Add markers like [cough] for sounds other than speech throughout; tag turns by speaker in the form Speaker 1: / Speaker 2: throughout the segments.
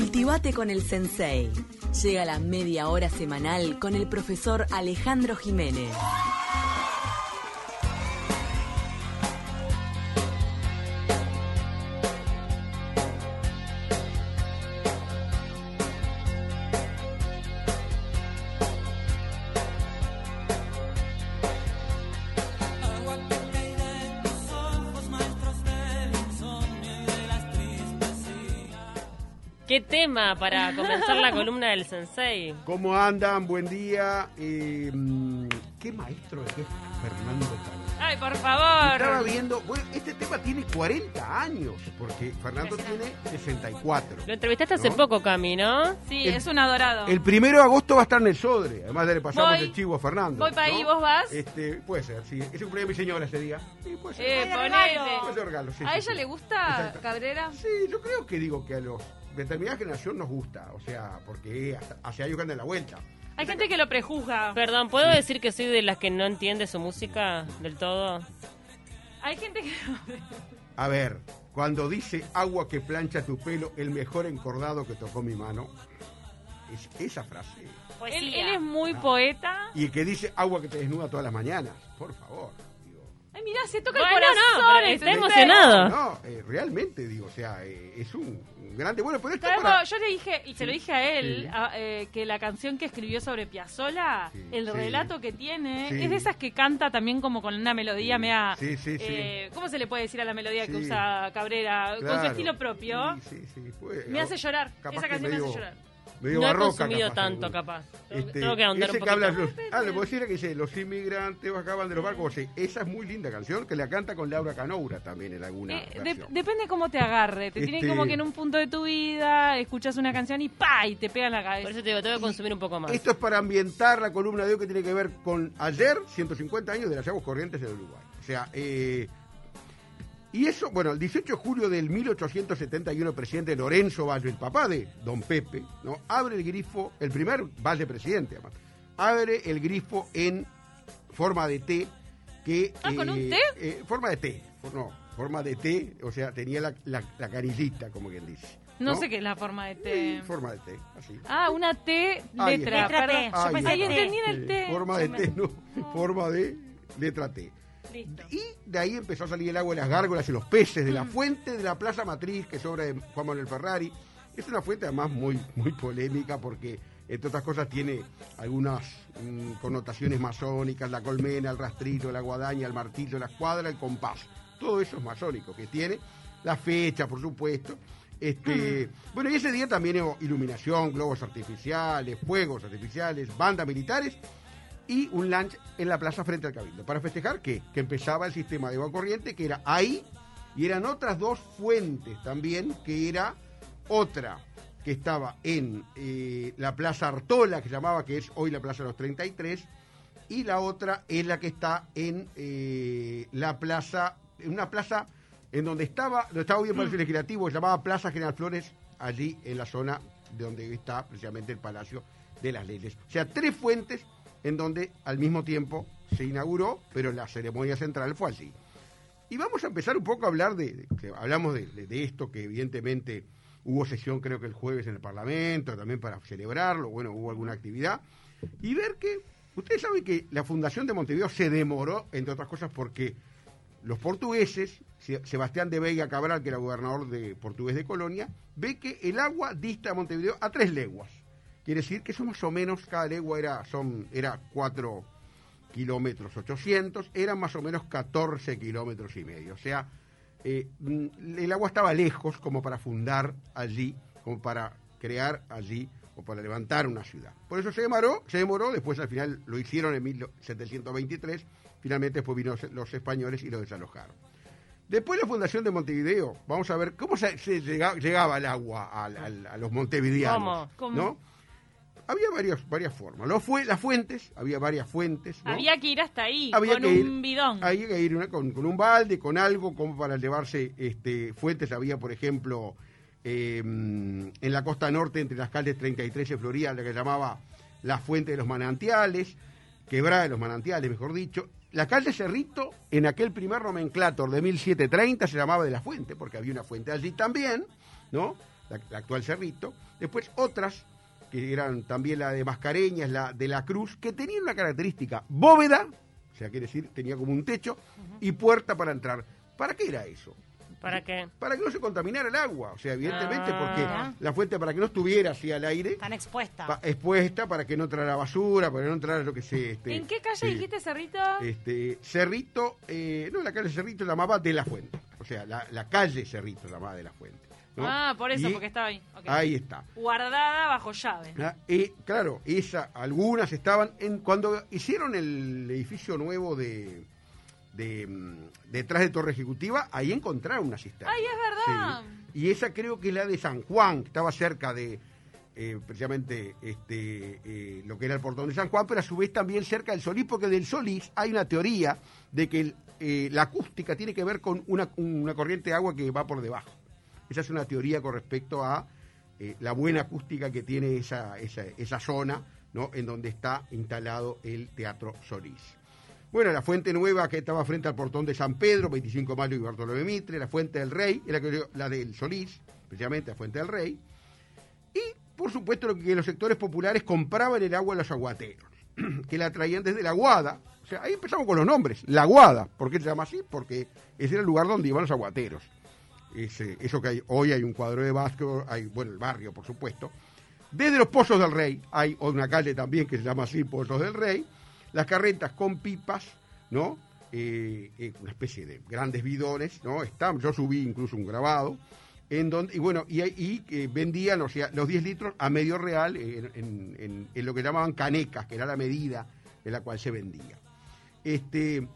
Speaker 1: Cultivate con el Sensei. Llega la media hora semanal con el profesor Alejandro Jiménez.
Speaker 2: Tema para comenzar la columna del Sensei?
Speaker 3: ¿Cómo andan? Buen día. Eh, mm, ¿Qué maestro es Fernando Cami?
Speaker 2: Ay, por favor.
Speaker 3: Estaba viendo, bueno, este tema tiene 40 años, porque Fernando tiene 64.
Speaker 2: Lo entrevistaste hace poco, Cami, ¿no?
Speaker 4: Sí,
Speaker 3: El-
Speaker 4: es un adorado.
Speaker 3: El primero de agosto va a estar en el Sodre, además le pasamos
Speaker 4: Voy-
Speaker 3: el chivo a Fernando.
Speaker 4: voy para
Speaker 3: ¿no?
Speaker 4: ahí, ¿vos vas?
Speaker 3: Este, puede ser, sí. Es el cumpleaños de mi señora ese día. Sí, puede ser.
Speaker 4: Eh,
Speaker 3: Puede
Speaker 4: ponete.
Speaker 3: ser regalo, sí,
Speaker 4: ¿A
Speaker 3: sí,
Speaker 4: ella
Speaker 3: sí.
Speaker 4: le gusta
Speaker 3: Exacto.
Speaker 4: Cabrera?
Speaker 3: Sí, yo creo que digo que a los determinada generación nos gusta, o sea, porque hasta- hace años que anda en la vuelta.
Speaker 4: Hay gente que lo prejuzga.
Speaker 2: Perdón, ¿puedo decir que soy de las que no entiende su música del todo?
Speaker 4: Hay gente que...
Speaker 3: A ver, cuando dice agua que plancha tu pelo, el mejor encordado que tocó mi mano, es esa frase.
Speaker 4: él, él es muy poeta.
Speaker 3: Y el que dice agua que te desnuda todas las mañanas, por favor.
Speaker 4: Ay, mirá, se toca
Speaker 2: Bueno,
Speaker 4: el corazón.
Speaker 2: no, está emocionado.
Speaker 3: no, eh, realmente digo, o sea, eh, es un, un grande. Bueno, pero esto
Speaker 4: ¿Sabes
Speaker 3: para...
Speaker 4: Yo le dije, y se lo dije a él,
Speaker 3: Sí.
Speaker 4: a- eh, que la canción que escribió sobre Piazzolla,
Speaker 3: Sí,
Speaker 4: el
Speaker 3: sí.
Speaker 4: relato que tiene,
Speaker 3: Sí.
Speaker 4: es de esas que canta también como con una melodía
Speaker 3: Sí,
Speaker 4: mea...
Speaker 3: sí, sí, sí.
Speaker 4: eh, ¿Cómo se le puede decir a la melodía que usa Cabrera? Con su estilo propio.
Speaker 3: Sí, sí, sí, fue-
Speaker 4: Me hace llorar. Esa canción me hace llorar.
Speaker 3: Medio
Speaker 2: no he
Speaker 3: barroca,
Speaker 2: consumido
Speaker 3: capaz,
Speaker 2: tanto,
Speaker 3: seguro.
Speaker 2: capaz. Tengo-
Speaker 3: Este,
Speaker 2: Tengo que ahondar
Speaker 3: ese
Speaker 2: un
Speaker 3: que habla los, ah, le puedo decir que dice los inmigrantes bajaban de los barcos sí, esa es muy linda canción que la canta con Laura Canoura también en alguna
Speaker 4: Eh, de- depende cómo te agarre. Te tiene
Speaker 3: Este-
Speaker 4: como que en un punto de tu vida escuchas una canción y ¡pa! y te pega en la cabeza.
Speaker 2: Por eso te digo, tengo que consumir un poco más.
Speaker 3: Esto es para ambientar la columna de hoy que tiene que ver con ayer, 150 años de las aguas corrientes del Uruguay. O sea, eh, y eso, bueno, el 18 de julio del 1871, el presidente Lorenzo Valle, el papá de Don Pepe, ¿no? abre el grifo, el primer Valle presidente, además, abre el grifo en forma de T, que...
Speaker 4: Ah, ¿con un
Speaker 3: eh,
Speaker 4: té?
Speaker 3: eh, forma de T, no, forma de T, o sea, tenía la, la, la canillita, como quien dice.
Speaker 4: no, sé qué es la forma de
Speaker 3: Sí,
Speaker 4: té.
Speaker 3: forma de T, así.
Speaker 4: Ah, una T letra.
Speaker 5: Letra T. Yo pensé
Speaker 4: entendí en el
Speaker 3: Sí,
Speaker 4: té.
Speaker 3: Forma de T, no, [laughs] forma de letra T.
Speaker 4: Listo.
Speaker 3: Y de ahí empezó a salir el agua de las gárgolas y los peces
Speaker 4: Mm.
Speaker 3: de la fuente de la Plaza Matriz, que es obra de Juan Manuel Ferrari. Es una fuente además muy, muy polémica porque, entre otras cosas, tiene algunas mm, connotaciones masónicas, la colmena, el rastrillo, la guadaña, el martillo, la escuadra, el compás. Todo eso es masónico que tiene. La fecha, por supuesto. Este,
Speaker 4: Mm.
Speaker 3: Bueno, y ese día también hubo iluminación, globos artificiales, fuegos artificiales, bandas militares y un lunch en la plaza frente al Cabildo. ¿Para festejar qué? Que empezaba el sistema de agua corriente, que era ahí, y eran otras dos fuentes también, que era otra que estaba en eh, la Plaza Artola, que se llamaba, que es hoy la Plaza de los 33, y la otra es la que está en eh, la plaza, en una plaza en donde estaba, donde estaba hoy el Palacio Legislativo, que se llamaba Plaza General Flores, allí en la zona de donde está precisamente el Palacio de las Leyes. O sea, tres fuentes en donde al mismo tiempo se inauguró, pero la ceremonia central fue allí. Y vamos a empezar un poco a hablar de, hablamos de, esto, que evidentemente hubo sesión creo que el jueves en el Parlamento, también para celebrarlo, bueno, hubo alguna actividad, y ver que, ustedes saben que la Fundación de Montevideo se demoró, entre otras cosas, porque los portugueses, Se- Sebastián de Veiga Cabral, que era gobernador de portugués de Colonia, ve que el agua dista a Montevideo a tres leguas. Quiere decir que eso más o menos, cada legua era, son, era cuatro kilómetros 800, eran más o menos 14 kilómetros y medio. O sea, eh, mm, el agua estaba lejos como para fundar allí, como para crear allí o para levantar una ciudad. Por eso se demoró, se demoró, después al final lo hicieron en 1723, finalmente después vino los españoles y lo desalojaron. Después la fundación de Montevideo, vamos a ver cómo se, se llega- llegaba el agua a, los montevideanos.
Speaker 2: ¿Cómo?
Speaker 4: ¿Cómo?
Speaker 3: ¿no? Había varias, varias formas. Lo fue, las fuentes, había varias fuentes. ¿no?
Speaker 4: Había que ir hasta ahí,
Speaker 3: Había
Speaker 4: con
Speaker 3: que
Speaker 4: un
Speaker 3: ir-
Speaker 4: bidón.
Speaker 3: Había que ir una- con, con un balde, con algo, como para llevarse este, fuentes. Había, por ejemplo, eh, en la costa norte, entre las calles 33 y Florida, la que llamaba la Fuente de los Manantiales, Quebrada de los Manantiales, mejor dicho. La calle Cerrito, en aquel primer nomenclator de 1730, se llamaba de la Fuente, porque había una fuente allí también, ¿no? la, la actual Cerrito. Después otras, que eran también la de Mascareñas, la de la Cruz, que tenían una característica, bóveda, o sea, quiere decir, tenía como un techo, y puerta para entrar. ¿Para qué era eso?
Speaker 2: ¿Para qué?
Speaker 3: Para que no se contaminara el agua, o sea, evidentemente,
Speaker 2: Ah.
Speaker 3: porque la fuente para que no estuviera así al aire,
Speaker 5: Tan expuesta.
Speaker 3: pa- expuesta, para que no entrara basura, para que no entrara lo que sé. Este,
Speaker 4: ¿En qué calle
Speaker 3: eh,
Speaker 4: dijiste, Cerrito?
Speaker 3: este, Cerrito, eh, no, la calle Cerrito la llamaba de la Fuente. O sea, la, la calle Cerrito la llamaba de la Fuente. ¿No?
Speaker 4: Ah, por eso,
Speaker 3: Y
Speaker 4: porque estaba ahí. Ok.
Speaker 3: Ahí está.
Speaker 4: Guardada bajo llave.
Speaker 3: Ah, y, claro, esa, algunas estaban en cuando hicieron el edificio nuevo de, de mm, detrás de Torre Ejecutiva, ahí encontraron una cisterna.
Speaker 4: ¡Ay, es verdad!
Speaker 3: Sí. Y esa creo que es la de San Juan, que estaba cerca de eh, precisamente este, eh, lo que era el portón de San Juan, pero a su vez también cerca del Solís, porque del Solís hay una teoría de que el, eh, la acústica tiene que ver con una, una corriente de agua que va por debajo. Esa es una teoría con respecto a eh, la buena acústica que tiene esa, esa, esa zona ¿no? en donde está instalado el Teatro Solís. Bueno, la Fuente Nueva que estaba frente al portón de San Pedro, 25 de mayo y Bartolomé Mitre, la Fuente del Rey, era la del Solís, precisamente la Fuente del Rey, y por supuesto que los sectores populares compraban el agua a los aguateros, [clears throat] que la traían desde la Guada, o sea, ahí empezamos con los nombres, la Guada, ¿por qué se llama así? Porque ese era el lugar donde iban los aguateros. Eso que hay, hoy hay un cuadro de Vasco, hay, bueno, el barrio, por supuesto. Desde los Pozos del Rey, hay una calle también que se llama así, Pozos del Rey, las carretas con pipas, ¿no? Eh, eh, una especie de grandes bidones, ¿no? Están, yo subí incluso un grabado, en donde, y bueno, y, eh, vendían, o los 10 litros a medio real en- en lo que llamaban canecas, que era la medida en la cual se vendía. Este,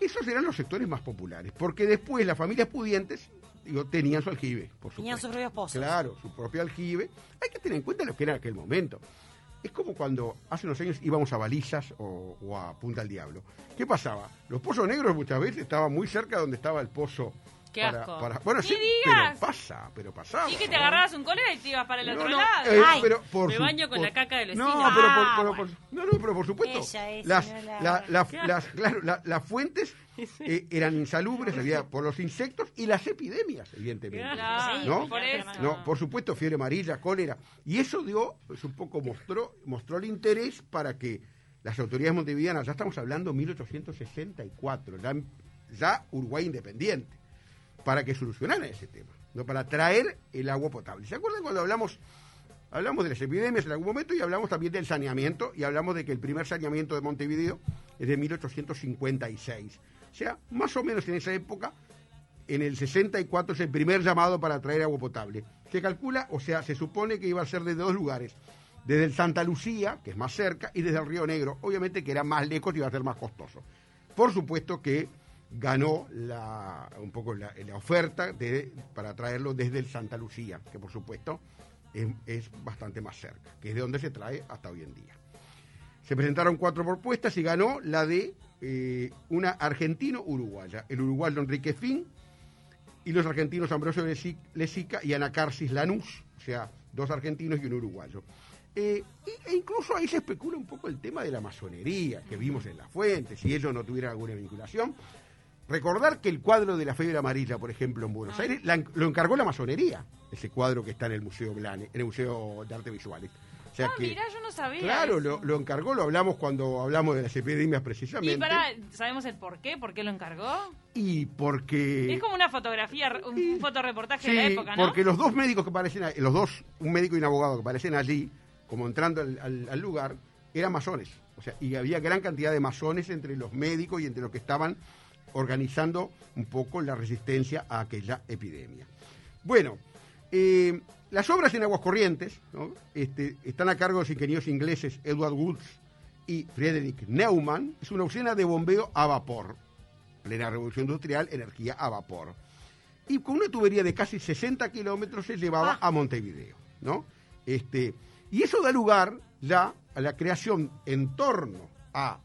Speaker 3: esos eran los sectores más populares, porque después las familias pudientes digo, tenían su aljibe, por supuesto.
Speaker 5: Tenían sus propios pozos.
Speaker 3: Claro, su propio aljibe. Hay que tener en cuenta lo que era en aquel momento. Es como cuando hace unos años íbamos a Balizas o, o a Punta del Diablo. ¿Qué pasaba? Los pozos negros muchas veces estaban muy cerca donde estaba el pozo.
Speaker 2: Qué
Speaker 3: para,
Speaker 2: asco.
Speaker 3: para- bueno,
Speaker 4: ¡Ni
Speaker 3: sí,
Speaker 4: digas!
Speaker 3: pero pasa, pero pasaba.
Speaker 4: Y que te agarrabas un colera y te ibas para el
Speaker 3: No,
Speaker 4: otro
Speaker 3: no,
Speaker 4: lado.
Speaker 3: eh,
Speaker 5: Ay,
Speaker 3: pero por
Speaker 2: me
Speaker 3: su-
Speaker 2: baño con
Speaker 3: por-
Speaker 2: la caca del vecino.
Speaker 3: No, pero por,
Speaker 5: Ah,
Speaker 3: pero por-
Speaker 5: bueno.
Speaker 3: no, no, pero por supuesto.
Speaker 5: Ella es,
Speaker 3: las,
Speaker 5: señora.
Speaker 3: la- la-
Speaker 2: Qué
Speaker 3: las, claro, la- las fuentes [laughs] eh, eran insalubres había por los insectos y las epidemias, evidentemente.
Speaker 2: Claro.
Speaker 5: Sí,
Speaker 4: por eso.
Speaker 3: No, por supuesto, fiebre amarilla, cólera. Y eso dio, pues un poco mostró, mostró el interés para que las autoridades montevideanas, ya estamos hablando 1864, ya, ya Uruguay independiente, para que solucionaran ese tema, ¿no? para traer el agua potable. ¿Se acuerdan cuando hablamos, hablamos de las epidemias en algún momento y hablamos también del saneamiento y hablamos de que el primer saneamiento de Montevideo es de 1856? O sea, más o menos en esa época en el 64 es el primer llamado para traer agua potable. Se calcula, o sea, se supone que iba a ser desde dos lugares. Desde el Santa Lucía, que es más cerca, y desde el Río Negro. Obviamente que era más lejos y iba a ser más costoso. Por supuesto que ganó la, un poco la, oferta de, para traerlo desde el Santa Lucía, que por supuesto es, es bastante más cerca, que es de donde se trae hasta hoy en día. Se presentaron cuatro propuestas y ganó la de eh, una argentino-uruguaya, el uruguayo Enrique Fin y los argentinos Ambrosio Lesica y Anacarsis Lanús, o sea, dos argentinos y un uruguayo. Eh, e incluso ahí se especula un poco el tema de la masonería que vimos en la fuente, si ellos no tuvieran alguna vinculación. Recordar que el cuadro de la fiebre amarilla, por ejemplo, en Buenos Aires, la lo encargó la masonería, ese cuadro que está en el Museo Blane, en el Museo de Arte Visuales. O sea
Speaker 4: Ah,
Speaker 3: que,
Speaker 4: mirá, yo no sabía.
Speaker 3: claro, lo, lo encargó, lo hablamos cuando hablamos de las epidemias precisamente.
Speaker 4: Y pará, ¿sabemos el por qué? ¿Por qué lo encargó?
Speaker 3: Y porque...
Speaker 4: Es como una fotografía, un, un fotoreportaje
Speaker 3: Sí,
Speaker 4: de la época, ¿no?
Speaker 3: porque los dos médicos que aparecen, los dos, un médico y un abogado que aparecen allí, como entrando al, al- al lugar, eran masones. O sea, y había gran cantidad de masones entre los médicos y entre los que estaban organizando un poco la resistencia a aquella epidemia. Bueno, eh, las obras en aguas corrientes ¿no? este, están a cargo de los ingenieros ingleses Edward Woods y Friedrich Neumann. Es una usina de bombeo a vapor. Plena revolución industrial, energía a vapor y con una tubería de casi 60 kilómetros se llevaba
Speaker 5: Ah.
Speaker 3: a Montevideo, ¿no? Este, y eso da lugar ya a la creación en torno a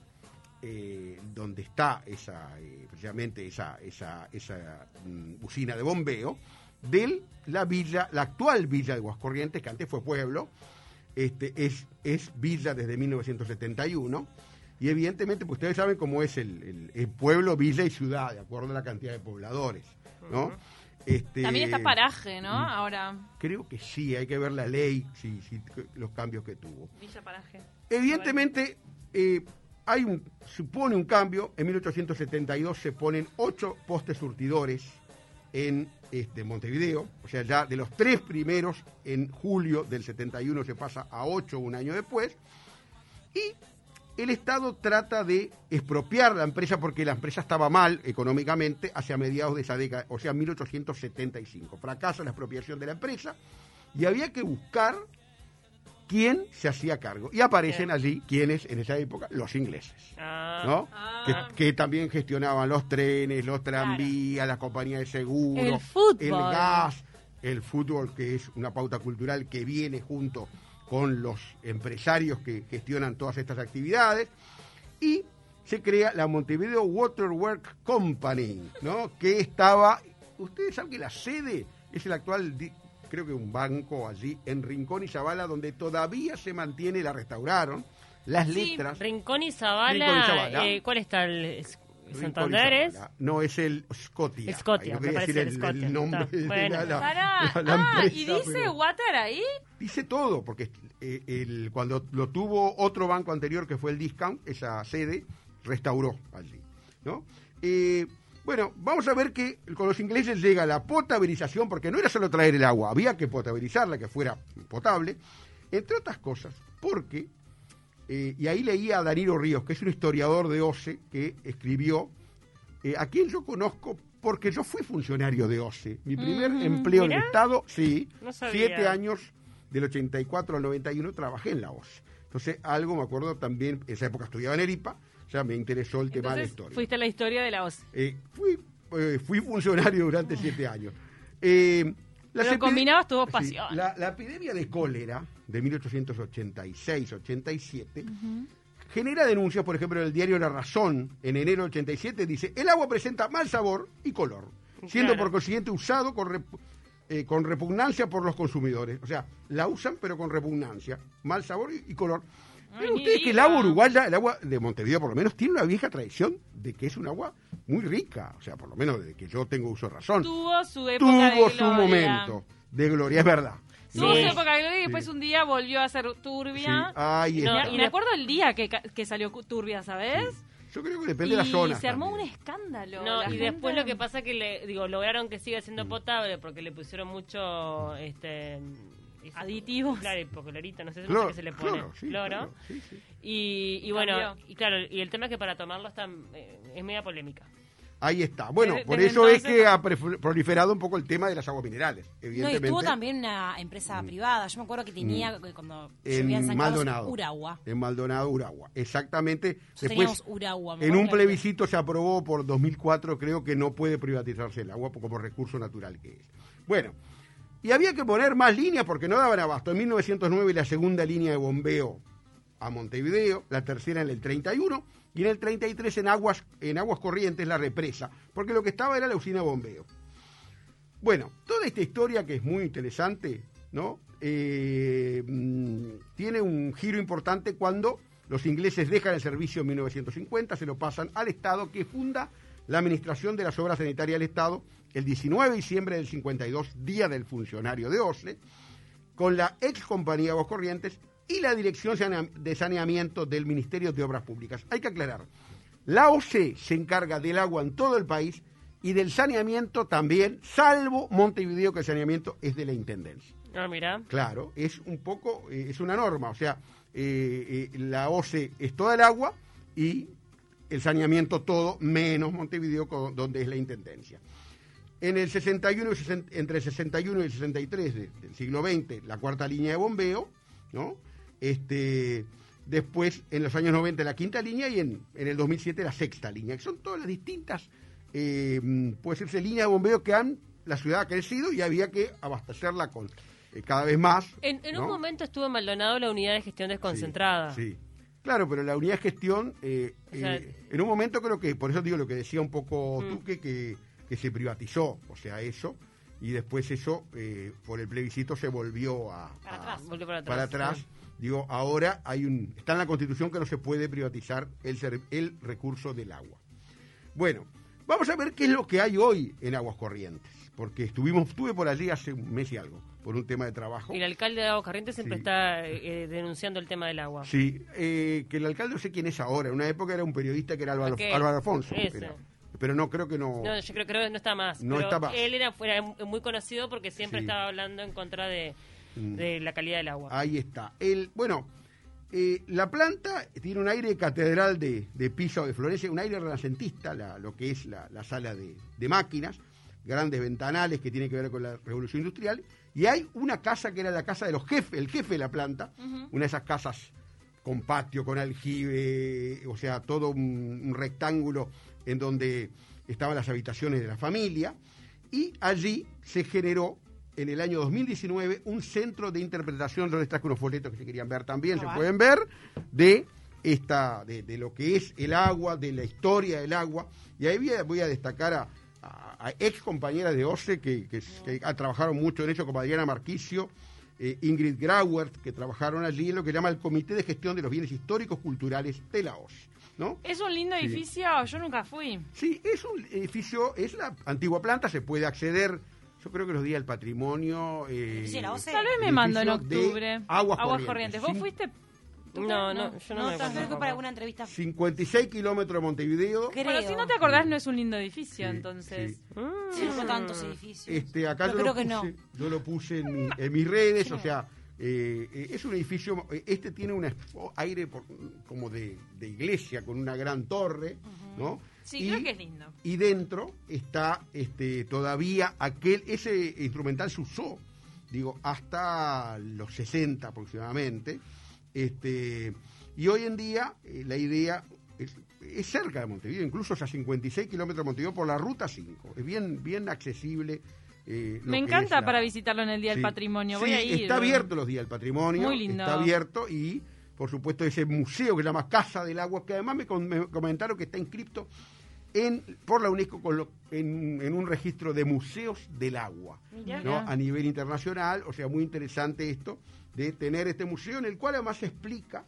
Speaker 3: eh, donde está esa, eh, precisamente esa, esa, esa mm, usina de bombeo, de la villa, la actual villa de Guascorrientes, que antes fue pueblo, este, es, es villa desde 1971, y evidentemente, pues ustedes saben cómo es el, el- el pueblo, villa y ciudad, de acuerdo a la cantidad de pobladores, ¿no? Este,
Speaker 4: También está Paraje,
Speaker 3: Mm.
Speaker 4: ¿no? Ahora,
Speaker 3: Creo que sí, hay que ver la ley, sí, sí, los cambios que tuvo.
Speaker 4: Villa Paraje.
Speaker 3: Evidentemente, eh, hay un, supone un cambio. En 1872 se ponen ocho postes surtidores en este, Montevideo. O sea, ya de los tres primeros, en julio del 71 se pasa a ocho un año después. Y el Estado trata de expropiar la empresa porque la empresa estaba mal económicamente hacia mediados de esa década, o sea, 1875. Fracasa la expropiación de la empresa y había que buscar quién se hacía cargo. Y aparecen allí quienes en esa época, los ingleses.
Speaker 2: Ah,
Speaker 3: ¿no?
Speaker 4: Ah.
Speaker 3: Que, que también gestionaban los trenes, los tranvías, las compañías de seguro,
Speaker 4: El fútbol.
Speaker 3: el gas, el fútbol, que es una pauta cultural que viene junto con los empresarios que gestionan todas estas actividades. Y se crea la Montevideo Waterwork Company, ¿no? que estaba, ustedes saben que la sede es el actual, creo que un banco allí en Rincón y Zavala, donde todavía se mantiene, la restauraron, las
Speaker 4: Sí,
Speaker 3: letras.
Speaker 2: Rincón y Zabala,
Speaker 3: Rincón y Zabala.
Speaker 2: eh, ¿cuál está? El, Santander es.
Speaker 3: No, es el Scotia.
Speaker 2: Scotia,
Speaker 3: no
Speaker 2: me
Speaker 3: quería
Speaker 2: parece
Speaker 3: decir
Speaker 2: el
Speaker 3: el,
Speaker 2: Scotia.
Speaker 3: el nombre de
Speaker 2: bueno.
Speaker 3: la, la-
Speaker 4: Pará.
Speaker 3: la- la
Speaker 4: ah,
Speaker 3: empresa,
Speaker 4: ¿y dice
Speaker 3: pero-
Speaker 4: Water ahí?
Speaker 3: Dice todo, porque eh, el, cuando lo tuvo otro banco anterior, que fue el Discount, esa sede, restauró allí. ¿no? Eh, bueno, vamos a ver que con los ingleses llega la potabilización, porque no era solo traer el agua, había que potabilizarla, que fuera potable, entre otras cosas, porque, eh, y ahí leía a Danilo Ríos, que es un historiador de OCE, que escribió, eh, a quien yo conozco porque yo fui funcionario de OCE. Mi primer
Speaker 4: Mm,
Speaker 3: empleo en el. Estado, sí,
Speaker 2: No
Speaker 3: siete años del 84 al 91 trabajé en la OCE. Entonces, algo me acuerdo también, en esa época estudiaba en ERIPA, o sea, me interesó el tema de la historia.
Speaker 4: fuiste a la historia de la OS.
Speaker 3: Eh, fui, eh, fui funcionario durante siete años. Eh,
Speaker 4: Pero combinabas tu pasión.
Speaker 3: la, la epidemia de cólera de 1886-87 genera denuncias, por ejemplo, en el diario La Razón, en enero del 87, dice, el agua presenta mal sabor y color, siendo
Speaker 2: Claro.
Speaker 3: por consiguiente usado con, rep- eh, con repugnancia por los consumidores. O sea, la usan pero con repugnancia, mal sabor y, y color.
Speaker 4: Ay,
Speaker 3: Pero
Speaker 4: ni
Speaker 3: ustedes que el agua uruguaya, el agua de Montevideo por lo menos, tiene una vieja tradición de que es un agua muy rica, o sea, por lo menos desde que yo tengo uso de razón.
Speaker 4: Tuvo su época de
Speaker 3: Tuvo su
Speaker 4: gloria.
Speaker 3: momento de gloria, es verdad.
Speaker 4: Tuvo
Speaker 2: Sí.
Speaker 4: su época de gloria y después
Speaker 3: Sí.
Speaker 4: un día volvió a ser
Speaker 3: Sí,
Speaker 4: turbia.
Speaker 3: ahí
Speaker 2: No,
Speaker 3: está.
Speaker 4: Y me acuerdo el día que, que salió turbia, ¿sabes?
Speaker 3: Yo creo que depende
Speaker 4: y
Speaker 3: de la zona.
Speaker 4: se armó un escándalo.
Speaker 2: No, y
Speaker 4: gente-
Speaker 2: después lo que pasa que le digo, lograron que siga siendo
Speaker 3: Mm.
Speaker 2: potable porque le pusieron mucho este eso-
Speaker 4: Aditivos.
Speaker 2: Claro, hipoclorito, no sé, no sé
Speaker 3: Cloro,
Speaker 2: qué se le pone.
Speaker 3: cloro, sí,
Speaker 2: Cloro.
Speaker 3: claro, sí, sí.
Speaker 2: Y, bueno,
Speaker 4: cambió.
Speaker 2: y claro, y el tema es que para tomarlo está, eh, es media polémica.
Speaker 3: Ahí está. Bueno,
Speaker 4: Desde-
Speaker 3: por
Speaker 4: desde
Speaker 3: eso es que ha pref- proliferado un poco el tema de las aguas minerales,
Speaker 5: No, y
Speaker 3: evidentemente.
Speaker 5: estuvo también una empresa privada. Yo me acuerdo que tenía, que cuando se habían
Speaker 3: en
Speaker 5: sacado
Speaker 3: Maldonado.
Speaker 5: Uragua.
Speaker 3: En Maldonado, Uragua. Exactamente. Después,
Speaker 5: teníamos Uragua.
Speaker 3: en un plebiscito se aprobó por 2004, creo que no puede privatizarse el agua como recurso natural que es. Bueno, y había que poner más líneas porque no daban abasto. En 1909 la segunda línea de bombeo a Montevideo, la tercera en el 31 y en el 33 en aguas, en aguas corrientes la represa, porque lo que estaba era la usina de bombeo. Bueno, toda esta historia que es muy interesante, ¿no? Eh, mm, tiene un giro importante cuando los ingleses dejan el servicio en 1950, se lo pasan al Estado que funda la Administración de las Obras Sanitarias del Estado el 19 de diciembre del 52, Día del Funcionario de OSLE, con la ex compañía de Aguas Corrientes y la Dirección de Saneamiento del Ministerio de Obras Públicas. Hay que aclarar, la OC se encarga del agua en todo el país y del saneamiento también, salvo Montevideo, que el saneamiento es de la Intendencia.
Speaker 2: Ah, mira.
Speaker 3: Claro, es un poco, eh, es una norma, o sea, eh, eh, la OCE es toda el agua y el saneamiento todo, menos Montevideo, donde es la Intendencia. En el 61, y 60 entre el 61 y el 63 de- del siglo XX, la cuarta línea de bombeo, ¿no? Este, después, en los años 90, la quinta línea y en, en el 2007 la sexta línea, que son todas las distintas, eh, puede decirse, líneas de bombeo que han, la ciudad ha crecido y había que abastecerla con eh, cada vez más.
Speaker 2: En, en un momento estuvo en Maldonado la unidad de gestión desconcentrada.
Speaker 3: Sí, sí. Claro, pero la unidad de gestión, eh,
Speaker 2: O sea,
Speaker 3: eh, en un momento creo que, por eso digo lo que decía un poco
Speaker 2: Mm.
Speaker 3: Tuque, que, que se privatizó, o sea, eso, y después eso, eh, por el plebiscito, se volvió a,
Speaker 2: Para
Speaker 3: a-
Speaker 2: atrás, volvió para atrás.
Speaker 3: para atrás. Digo, ahora hay un, está en la Constitución que no se puede privatizar el, ser- el recurso del agua. Bueno, vamos a ver qué es lo que hay hoy en Aguas Corrientes. porque estuvimos, estuve por allí hace un mes y algo, por un tema de trabajo.
Speaker 2: Y el alcalde de Agua Corrientes siempre
Speaker 3: Sí.
Speaker 2: está eh, denunciando el tema del agua.
Speaker 3: Sí, eh, que el alcalde no sé quién es ahora. En una época era un periodista que era Álvaro,
Speaker 2: Aquel,
Speaker 3: Álvaro era. Pero no, creo que no.
Speaker 2: No, yo creo, creo que no está más.
Speaker 3: No
Speaker 2: pero
Speaker 3: está más.
Speaker 2: Él era, fuera muy conocido porque siempre
Speaker 3: Sí.
Speaker 2: estaba hablando en contra de,
Speaker 3: Mm.
Speaker 2: de la calidad del agua.
Speaker 3: Ahí está. El, bueno, eh, la planta tiene un aire catedral de, de piso de Florencia, un aire renacentista, la- lo que es la, la sala de, de máquinas, grandes ventanales que tienen que ver con la revolución industrial. Y hay una casa que era la casa de los jefes, el jefe de la planta, una de esas casas con patio, con aljibe, o sea, todo un, un rectángulo en donde estaban las habitaciones de la familia. Y allí se generó en el año 2019 un centro de interpretación, les traje unos folletos que se querían ver también, se
Speaker 5: Ah,
Speaker 3: pueden ver, de esta, de, de lo que es el agua, de la historia del agua. Y ahí voy a, voy a destacar a, a- a ex compañeras de OCE que, que, que ha- trabajaron mucho en eso, como Adriana Marquicio, eh, Ingrid Grauert, que trabajaron allí en lo que llama el Comité de Gestión de los Bienes Históricos Culturales de la OCE. ¿no?
Speaker 4: ¿Es un lindo
Speaker 3: Sí.
Speaker 4: edificio? Yo nunca fui.
Speaker 3: Sí, es un edificio, es la antigua planta, se puede acceder, yo creo que los días del patrimonio. Eh,
Speaker 5: ¿Edificio de la OCE?
Speaker 4: Tal vez me mando en octubre.
Speaker 3: Aguas,
Speaker 4: Corrientes.
Speaker 3: Corrientes.
Speaker 4: ¿Vos
Speaker 3: Sí.
Speaker 4: fuiste? ¿Tú
Speaker 2: No, no, yo no, me
Speaker 4: estás-
Speaker 2: acuerdo.
Speaker 5: Creo que para alguna entrevista.
Speaker 3: 56 kilómetros de Montevideo.
Speaker 5: Creo.
Speaker 4: Bueno, si no te acordás, no es un lindo edificio,
Speaker 3: Sí,
Speaker 4: entonces.
Speaker 3: sí.
Speaker 2: Mm.
Speaker 5: Sí, no tantos edificios.
Speaker 3: Este, acá yo, lo
Speaker 5: creo que
Speaker 3: puse,
Speaker 5: no.
Speaker 3: yo lo puse en, mi- en mis redes,
Speaker 5: Sí.
Speaker 3: o sea, eh, eh, es un edificio, eh, este tiene un aire por- como de, de iglesia, con una gran torre, ¿no?
Speaker 4: Sí,
Speaker 3: Y-
Speaker 4: creo que es lindo.
Speaker 3: y dentro está este todavía aquel ese instrumental se usó digo hasta los 60 aproximadamente este y hoy en día eh, la idea es, es cerca de Montevideo incluso es a 56 kilómetros de Montevideo por la ruta 5 es bien bien accesible eh,
Speaker 4: Me encanta
Speaker 3: la-
Speaker 4: para visitarlo en el Día
Speaker 3: Sí.
Speaker 4: del Patrimonio. Voy
Speaker 3: Sí,
Speaker 4: a ir.
Speaker 3: Está abierto los días del patrimonio.
Speaker 4: Muy lindo.
Speaker 3: Está abierto y, por supuesto, ese museo que se llama Casa del Agua, que además me comentaron que está inscripto en, por la UNESCO con lo- en, en un registro de museos del agua a nivel internacional. O sea, muy interesante esto de tener este museo en el cual además se explica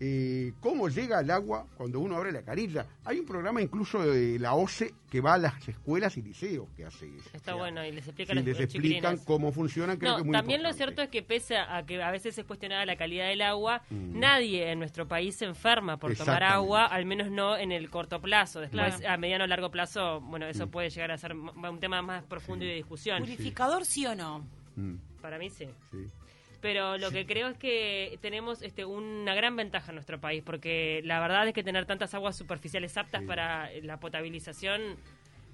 Speaker 3: eh, cómo llega el agua cuando uno abre la canilla. Hay un programa incluso de la OCE que va a las escuelas y liceos que hace eso.
Speaker 2: Está
Speaker 3: O sea,
Speaker 2: bueno y les explica los,
Speaker 3: les explican cómo funcionan, creo
Speaker 2: No,
Speaker 3: que es muy
Speaker 2: también lo cierto es que pese a que a veces es cuestionada la calidad del agua,
Speaker 3: Mm.
Speaker 2: nadie en nuestro país se enferma por tomar agua, al menos no en el corto plazo. Después,
Speaker 4: Claro.
Speaker 2: a mediano o largo plazo, bueno, eso
Speaker 3: Mm.
Speaker 2: puede llegar a ser un tema más profundo y de discusión.
Speaker 5: ¿Purificador sí o no?
Speaker 3: Mm,
Speaker 2: Para mí sí.
Speaker 3: sí.
Speaker 2: Pero lo que creo es que tenemos este, una gran ventaja en nuestro país, porque la verdad es que tener tantas aguas superficiales aptas
Speaker 3: Sí.
Speaker 2: para la potabilización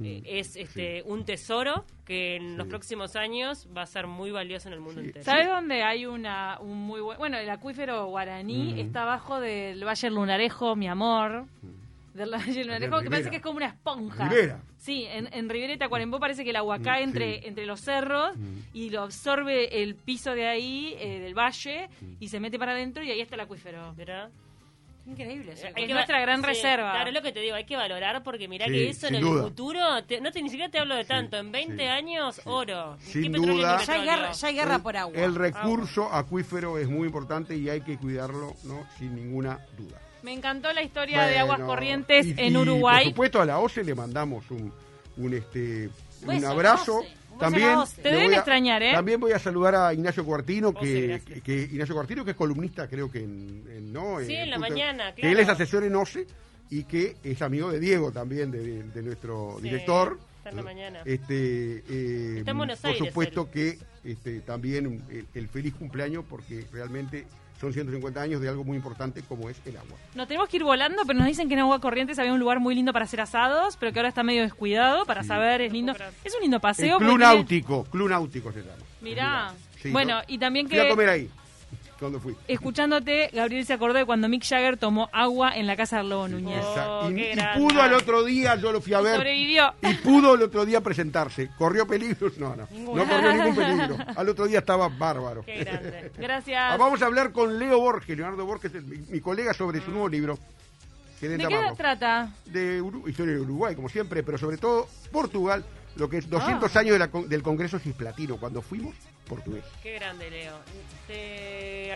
Speaker 2: eh,
Speaker 3: Mm,
Speaker 2: es este, un tesoro que en los próximos años va a ser muy valioso en el mundo
Speaker 3: Sí.
Speaker 2: entero.
Speaker 4: ¿Sabes dónde hay una un muy buen... Bueno, el acuífero guaraní
Speaker 3: Mm.
Speaker 4: está abajo del Valle del Lunarejo, mi amor. Del Lunarejo, [laughs] que parece que es como una esponja.
Speaker 3: Rivera.
Speaker 4: Sí, en, en Rivera y Tacuarembó parece que el agua cae
Speaker 3: Mm,
Speaker 4: entre,
Speaker 3: sí.
Speaker 4: entre los cerros
Speaker 3: Mm.
Speaker 4: y lo absorbe el piso de ahí, eh, del valle, y se mete para adentro y ahí está el acuífero.
Speaker 2: ¿Verdad?
Speaker 5: Increíble. eso.
Speaker 4: Es
Speaker 2: que
Speaker 4: nuestra gran
Speaker 2: sí,
Speaker 4: reserva.
Speaker 2: Claro, es lo que te digo, hay que valorar porque mirá
Speaker 3: Sí,
Speaker 2: que eso en el
Speaker 3: duda.
Speaker 2: futuro, te- no te, ni siquiera te hablo de tanto, en 20
Speaker 3: sí,
Speaker 2: años, oro.
Speaker 3: Sin
Speaker 2: ¿Qué petróleo ni
Speaker 3: duda.
Speaker 5: Ya hay guerra, ya hay guerra por agua.
Speaker 3: El recurso acuífero es muy importante y hay que cuidarlo, ¿no? Sin ninguna duda.
Speaker 4: Me encantó la historia de aguas corrientes
Speaker 3: y-
Speaker 4: en
Speaker 3: y,
Speaker 4: Uruguay.
Speaker 3: Por supuesto, a la OCE le mandamos un, un, este, un abrazo.
Speaker 5: OCE.
Speaker 3: También.
Speaker 4: Te deben
Speaker 3: a-
Speaker 4: extrañar, ¿eh?
Speaker 3: También voy a saludar a Ignacio Cuartino, que, Ignacio Cuartino que es columnista, creo que en, en- no,
Speaker 2: Sí, en la
Speaker 3: punto-
Speaker 2: mañana,
Speaker 3: Que él es asesor en OCE y que es amigo de Diego también, de, de nuestro
Speaker 2: Sí,
Speaker 3: director.
Speaker 2: está en la mañana.
Speaker 3: Este, eh,
Speaker 2: Está en Buenos
Speaker 3: por supuesto que este, también el, el feliz cumpleaños porque realmente son 150 años de algo muy importante como es el agua.
Speaker 4: Nos tenemos que ir volando, pero nos dicen que en Agua Corrientes había un lugar muy lindo para hacer asados, pero que ahora está medio descuidado. Para
Speaker 3: Sí.
Speaker 4: saber, es lindo. Es un lindo
Speaker 3: El
Speaker 4: paseo.
Speaker 3: Club
Speaker 4: porque tiene-
Speaker 3: Náutico, Club Náutico se llama.
Speaker 4: Mirá.
Speaker 3: Sí,
Speaker 4: bueno,
Speaker 3: ¿no?
Speaker 4: y también
Speaker 3: Fui a
Speaker 4: que
Speaker 3: comer ahí cuando fui.
Speaker 4: escuchándote, Gabriel se acordó de cuando Mick Jagger tomó agua en la casa de Lobo Núñez.
Speaker 2: Oh,
Speaker 3: y, pudo al otro día, yo lo fui a ver.
Speaker 4: sobrevivió.
Speaker 3: Y pudo el otro día presentarse. ¿Corrió peligros? No, no. No corrió ningún peligro. [laughs] Al otro día estaba bárbaro.
Speaker 2: Qué grande.
Speaker 4: Gracias.
Speaker 3: Ah, vamos a hablar con Leo Borges, Leonardo Borges, mi, mi colega, sobre su nuevo libro. ¿Quieren
Speaker 4: ¿De qué trata?
Speaker 3: de historia de Uruguay, como siempre, pero sobre todo Portugal, lo que es
Speaker 4: Ah.
Speaker 3: 200 años de la del Congreso Cisplatino, cuando fuimos portugués.
Speaker 2: Qué grande, Leo. Te